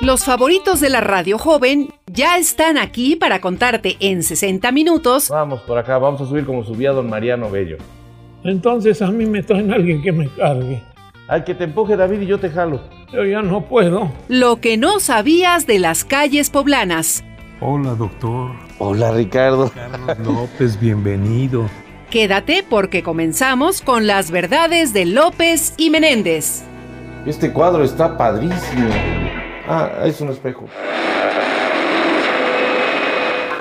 Los favoritos de la radio joven ya están aquí para contarte en 60 minutos. Vamos por acá, vamos a subir como subía don Mariano Bello. Entonces a mí me traen alguien que me cargue. Al que te empuje David y yo te jalo. Yo ya no puedo. Lo que no sabías de las calles poblanas. Hola, doctor. Hola, Ricardo. Carlos López, bienvenido. Quédate porque comenzamos con las verdades de López y Menéndez. Este cuadro está padrísimo. Ah, es un espejo.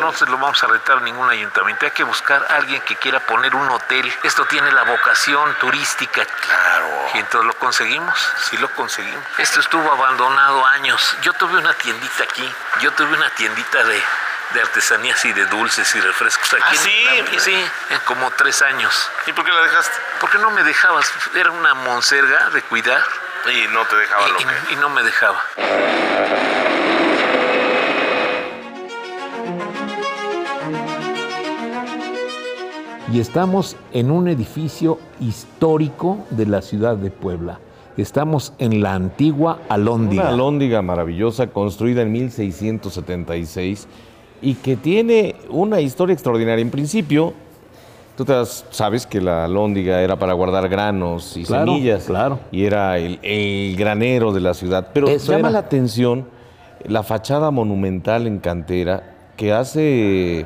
No se lo vamos a retar ningún ayuntamiento. Hay que buscar a alguien que quiera poner un hotel. Esto tiene la vocación turística. Claro. Y entonces lo conseguimos. Sí lo conseguimos. Esto estuvo abandonado años. Yo tuve una tiendita aquí. Yo tuve una tiendita de, de artesanías y de dulces y refrescos aquí. ¿Ah, sí? la- sí, en como tres años. ¿Y por qué la dejaste? Porque no me dejabas. Era una monserga de cuidar. Y no te dejaba y- loca. y- y no me dejaba. y estamos en un edificio histórico de la ciudad de Puebla. Estamos en la antigua Alhóndiga. Una alhóndiga maravillosa construida en 1676 y que tiene una historia extraordinaria. En principio, tú te das- sabes que la alhóndiga era para guardar granos y Claro, semillas. claro. Y era el, el granero de la ciudad. Pero Eso llama era. la atención la fachada monumental en cantera que hace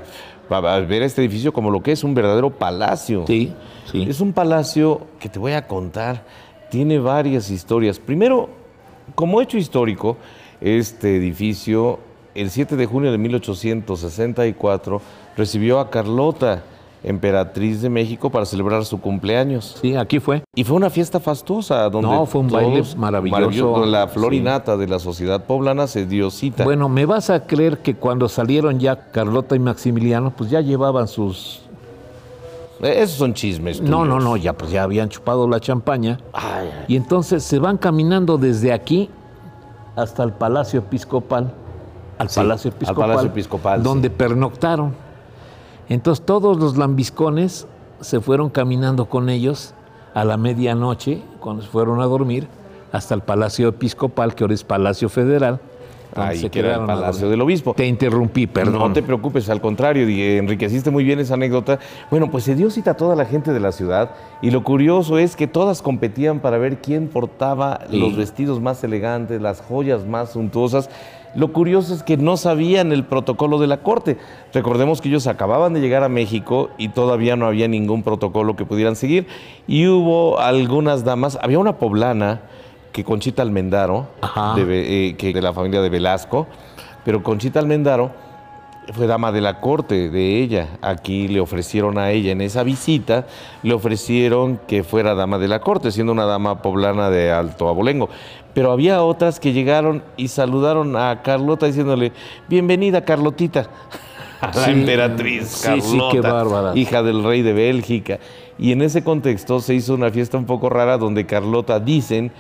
a ver este edificio como lo que es un verdadero palacio. Sí, sí. Es un palacio que te voy a contar, tiene varias historias. Primero, como hecho histórico, este edificio, el 7 de junio de 1864, recibió a Carlota, emperatriz de México, para celebrar su cumpleaños. Sí, aquí fue. Y fue una fiesta fastuosa donde No, fue un baile maravilloso. donde la Sí. florinata de la sociedad poblana se dio cita. Bueno, me vas a creer que cuando salieron ya Carlota y Maximiliano, pues ya llevaban sus... Eh, esos son chismes. No, tuyos. no, no, ya pues ya habían chupado la champaña. Ay, ay. Y entonces se van caminando desde aquí hasta el Palacio Episcopal, al Sí, Palacio al Episcopal, Palacio Episcopal, donde pernoctaron. Entonces todos los lambiscones se fueron caminando con ellos a la medianoche, cuando se fueron a dormir, hasta el Palacio Episcopal, que ahora es Palacio Federal. Ahí se que era el Palacio del Obispo. Te interrumpí, perdón. No te preocupes, al contrario, enriqueciste muy bien esa anécdota. Bueno, pues se dio cita a toda la gente de la ciudad y lo curioso es que todas competían para ver quién portaba Sí. los vestidos más elegantes, las joyas más suntuosas. Lo curioso es que no sabían el protocolo de la corte. Recordemos que ellos acababan de llegar a México y todavía no había ningún protocolo que pudieran seguir. Y hubo algunas damas, había una poblana que Conchita Almendaro, de, eh, que de la familia de Velasco, pero Conchita Almendaro fue dama de la corte de ella. Aquí le ofrecieron a ella en esa visita, le ofrecieron que fuera dama de la corte, siendo una dama poblana de Alto Abolengo. Pero había otras que llegaron y saludaron a Carlota diciéndole, bienvenida Carlotita, a la Sí, emperatriz sí, Carlota, sí, qué bárbara. hija del rey de Bélgica. Y en ese contexto se hizo una fiesta un poco rara donde Carlota dicen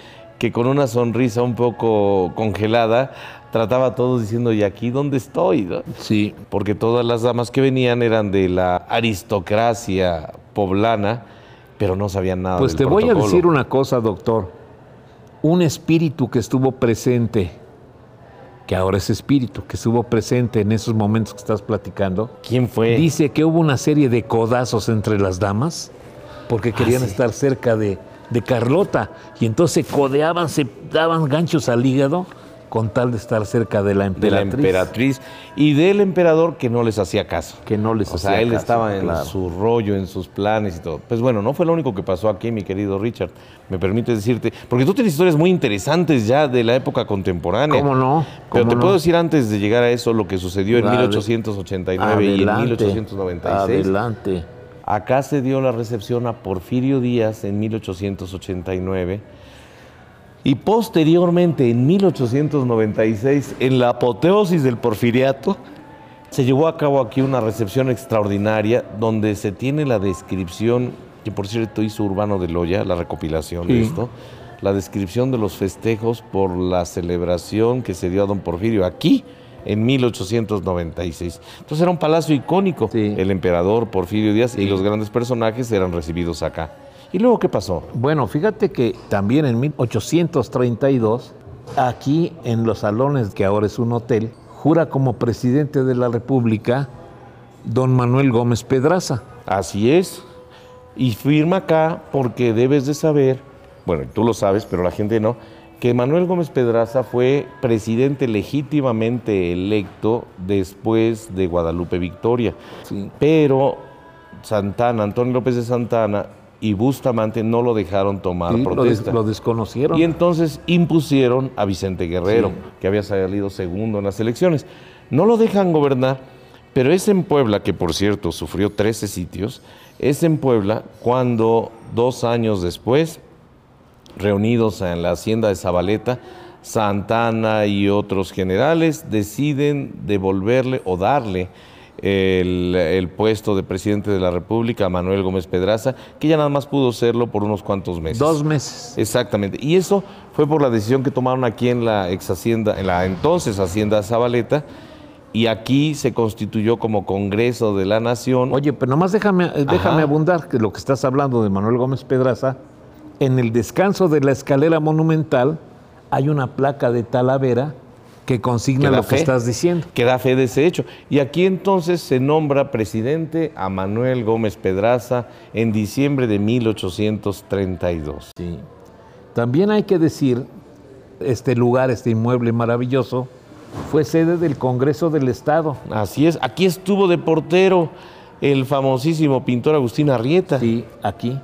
que con una sonrisa un poco congelada trataba a todos diciendo, ¿y aquí dónde estoy? no?". Sí, Porque todas las damas que venían eran de la aristocracia poblana, pero no sabían nada Pues del te voy a decir una cosa, doctor. Un espíritu que estuvo presente, que ahora es espíritu, que estuvo presente en esos momentos que estás platicando, ¿Quién fue? dice que hubo una serie de codazos entre las damas porque querían Ah, sí. estar cerca de, de Carlota y entonces se codeaban, se daban ganchos al hígado con tal de estar cerca de la de la emperatriz. emperatriz y del emperador que no les hacía caso. Que no les O sea, hacía él caso, estaba en claro. su rollo, en sus planes y todo. Pues bueno, no fue lo único que pasó aquí, mi querido Richard. Me permite decirte, porque tú tienes historias muy interesantes ya de la época contemporánea. ¿Cómo no? Pero ¿Cómo te no? puedo decir antes de llegar a eso lo que sucedió en Ade- 1889 y en Adelante, 1896. Adelante. Acá se dio la recepción a Porfirio Díaz en 1889 y posteriormente en 1896, en la apoteosis del porfiriato, se llevó a cabo aquí una recepción extraordinaria donde se tiene la descripción, que por cierto hizo Urbano de Loya, la recopilación de esto, la descripción de los festejos por la celebración que se dio a don Porfirio aquí en 1896. Entonces era un palacio icónico. Sí. El emperador Porfirio Díaz y los grandes personajes eran recibidos acá. ¿Y luego qué pasó? Bueno, fíjate que también en 1832 aquí en los salones, que ahora es un hotel, jura como presidente de la República don Manuel Gómez Pedraza. Así es. Y firma acá porque debes de saber, bueno, tú lo sabes, pero la gente no, que Manuel Gómez Pedraza fue presidente legítimamente electo después de Guadalupe Victoria. Sí. Pero Santana, Antonio López de Santana y Bustamante no lo dejaron tomar Sí, lo, des- protesta. lo desconocieron. Y entonces impusieron a Vicente Guerrero, Sí. que había salido segundo en las elecciones. No lo dejan gobernar, pero es en Puebla, que por cierto sufrió 13 sitios, es en Puebla cuando dos años después, reunidos en la hacienda de Zabaleta, Santana y otros generales deciden devolverle o darle el, el puesto de presidente de la República a Manuel Gómez Pedraza, que ya nada más pudo serlo por unos cuantos meses. Dos meses. Exactamente. Y eso fue por la decisión que tomaron aquí en la ex hacienda, en la entonces hacienda Zabaleta, y aquí se constituyó como Congreso de la Nación. Oye, pero nomás déjame, déjame Ajá. abundar que lo que estás hablando de Manuel Gómez Pedraza, en el descanso de la escalera monumental hay una placa de Talavera que consigna lo que estás diciendo. Que da fe de ese hecho. Y aquí entonces se nombra presidente a Manuel Gómez Pedraza en diciembre de 1832. Sí. También hay que decir, este lugar, este inmueble maravilloso, fue sede del Congreso del Estado. Así es. Aquí estuvo de portero el famosísimo pintor Agustín Arrieta. Sí, aquí.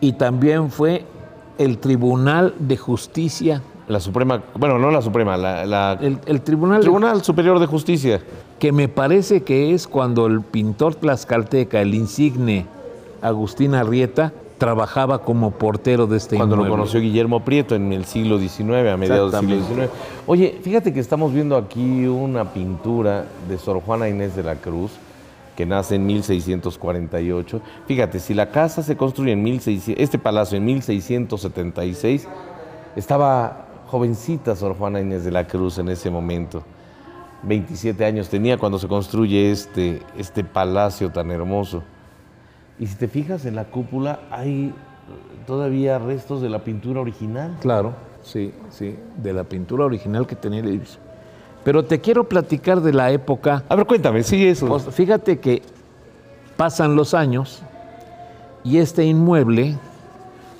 Y también fue el Tribunal de Justicia. La Suprema, bueno, no la Suprema, la, la- El, el Tribunal, de- Superior de Justicia. que me parece que es cuando el pintor tlaxcalteca, el insigne Agustín Arrieta, trabajaba como portero de este Cuando lo conoció Guillermo Prieto en el siglo XIX, a mediados del siglo. XIX. Oye, fíjate que estamos viendo aquí una pintura de Sor Juana Inés de la Cruz, que nace en 1648. Fíjate, si la casa se construye en 1600, este palacio en 1676, estaba jovencita Sor Juana Inés de la Cruz en ese momento. 27 años tenía cuando se construye este, este palacio tan hermoso. Y si te fijas en la cúpula hay todavía restos de la pintura original. Claro, sí, sí, de la pintura original que tenía el. Pero te quiero platicar de la época. A ver, cuéntame, sí, eso. Pues, fíjate que pasan los años y este inmueble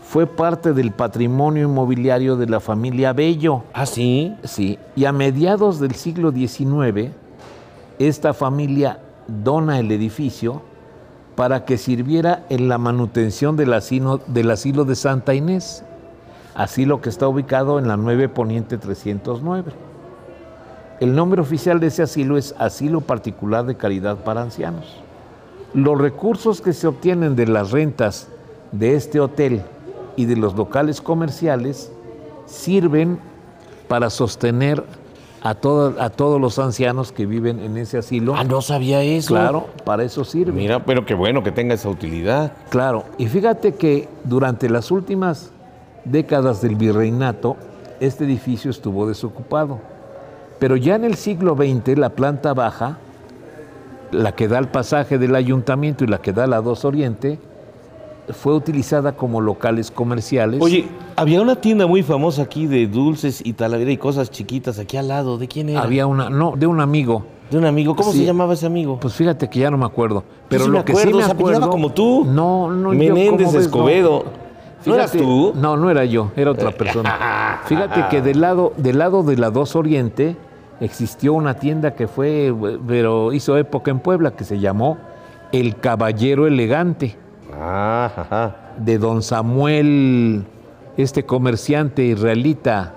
fue parte del patrimonio inmobiliario de la familia Bello. ah, sí. Sí, y a mediados del siglo XIX, esta familia dona el edificio para que sirviera en la manutención del asilo, del asilo de Santa Inés, asilo que está ubicado en la 9 Poniente 309. El nombre oficial de ese asilo es Asilo Particular de Caridad para Ancianos. Los recursos que se obtienen de las rentas de este hotel y de los locales comerciales sirven para sostener a, todo- a todos los ancianos que viven en ese asilo. Ah, no sabía eso. Claro, para eso sirve. Mira, pero qué bueno que tenga esa utilidad. Claro, y fíjate que durante las últimas décadas del virreinato, este edificio estuvo desocupado. Pero ya en el siglo XX, la planta baja, la que da al pasaje del ayuntamiento y la que da a la 2 Oriente, fue utilizada como locales comerciales. Oye, había una tienda muy famosa aquí de dulces y talavera y cosas chiquitas aquí al lado. ¿De quién era? había una, no, de un amigo. De un amigo. ¿Cómo Sí. se llamaba ese amigo? Pues fíjate que ya no me acuerdo. Pero sí lo me que acuerdo, sí me se acuerdo, como tú. No, no. yo, Menéndez ¿cómo ves? ¿No eras tú? No, no era yo, era otra persona. Fíjate que del lado, del lado de la 2 Oriente existió una tienda que fue, pero hizo época en Puebla, que se llamó El Caballero Elegante, Ah, ajá. de don Samuel, este comerciante israelita.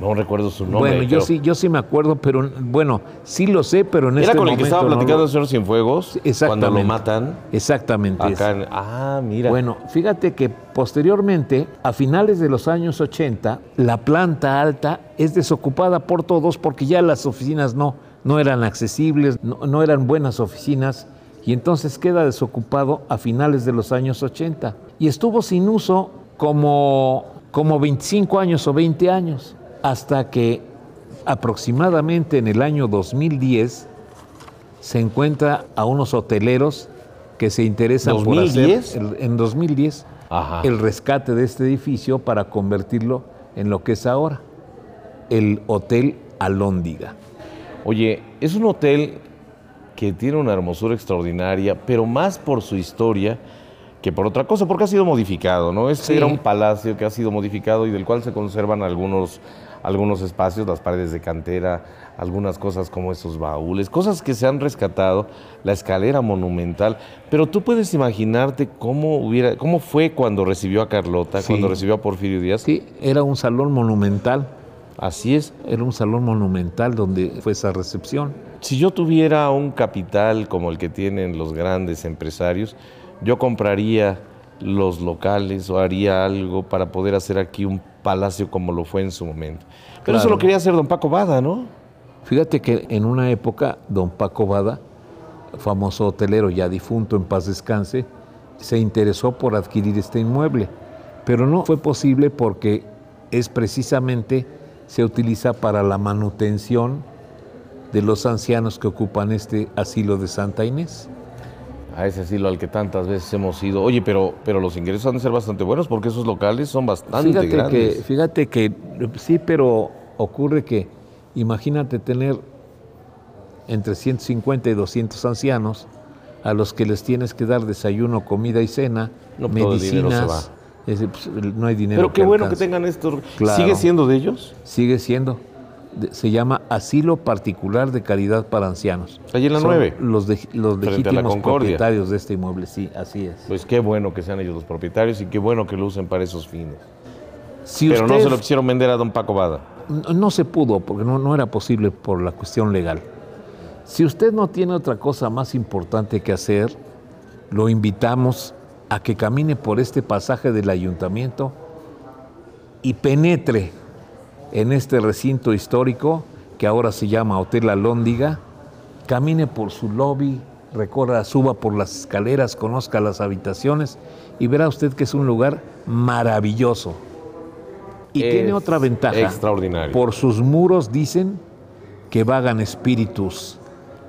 No recuerdo su nombre. bueno, yo pero- sí, yo sí me acuerdo, pero bueno, sí lo sé, pero en Era este con el que momento estaba no platicando lo- el señor Cienfuegos. Exactamente. Cuando lo matan. Exactamente. Acá en- ah, mira. Bueno, fíjate que posteriormente, a finales de los años 80, la planta alta es desocupada por todos porque ya las oficinas no, no eran accesibles, no, no eran buenas oficinas y entonces queda desocupado a finales de los años 80. Y estuvo sin uso como, como 25 años o 20 años, hasta que aproximadamente en el año 2010 se encuentra a unos hoteleros que se interesan por ¿2010? hacer el- en 2010 Ajá. el rescate de este edificio para convertirlo en lo que es ahora. el Hotel Alóndiga. Oye, es un hotel que tiene una hermosura extraordinaria, pero más por su historia que por otra cosa, porque ha sido modificado, ¿no? Este Sí. era un palacio que ha sido modificado y del cual se conservan algunos, algunos espacios, las paredes de cantera, algunas cosas como esos baúles, cosas que se han rescatado, la escalera monumental, pero tú puedes imaginarte cómo hubiera, cómo fue cuando recibió a Carlota, Sí. cuando recibió a Porfirio Díaz. Sí, era un salón monumental, Así es. era un salón monumental donde fue esa recepción. Si yo tuviera un capital como el que tienen los grandes empresarios, yo compraría los locales o haría algo para poder hacer aquí un palacio como lo fue en su momento. Pero eso lo quería hacer don Paco Bada, ¿no? Fíjate que en una época, don Paco Bada, famoso hotelero ya difunto, en paz descanse, se interesó por adquirir este inmueble, pero no fue posible porque es precisamente, se utiliza para la manutención de los ancianos que ocupan este asilo de Santa Inés. A ese asilo al que tantas veces hemos ido. Oye, pero, pero los ingresos han de ser bastante buenos porque esos locales son bastante Fíjate que, grandes. fíjate que sí, pero ocurre que imagínate tener entre 150 y 200 ancianos a los que les tienes que dar desayuno, comida y cena, No, medicinas. es pues, no hay dinero. Pero qué bueno que tengan esto. Claro. ¿Sigue siendo de ellos? Sigue siendo. Se llama Asilo Particular de Caridad para Ancianos. Allí en la Son 9. Los, de- los legítimos propietarios de este inmueble, sí, así es. Pues qué bueno que sean ellos los propietarios y qué bueno que lo usen para esos fines. Si pero no usted- se lo quisieron vender a don Paco Bada. No, no se pudo, porque no, no era posible por la cuestión legal. Si usted no tiene otra cosa más importante que hacer, lo invitamos a que camine por este pasaje del ayuntamiento y penetre en este recinto histórico que ahora se llama Hotel Alóndiga, camine por su lobby, recorra, suba por las escaleras, conozca las habitaciones y verá usted que es un lugar maravilloso. Y Es tiene otra ventaja. extraordinario. Por sus muros dicen que vagan espíritus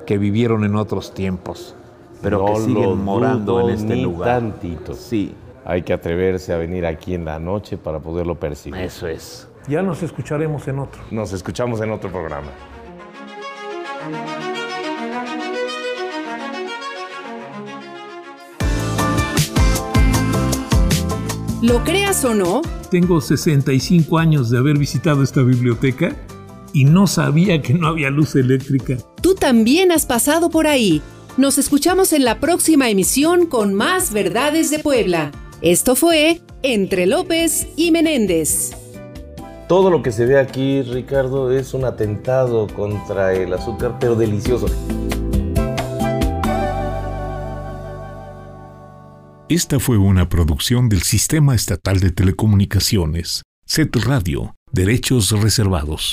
que vivieron en otros tiempos, pero No que siguen morando en este ni lugar. tantito. Sí, Hay que atreverse a venir aquí en la noche para poderlo percibir. eso es. Ya nos escucharemos en otro. Nos escuchamos en otro programa. Lo creas o no, Tengo 65 años de haber visitado esta biblioteca y no sabía que no había luz eléctrica. tú también has pasado por ahí. Nos escuchamos en la próxima emisión con más verdades de Puebla. Esto fue Entre López y Menéndez. Todo lo que se ve aquí, Ricardo, es un atentado contra el azúcar, pero delicioso. Esta fue una producción del Sistema Estatal de Telecomunicaciones, SET Radio, Derechos Reservados.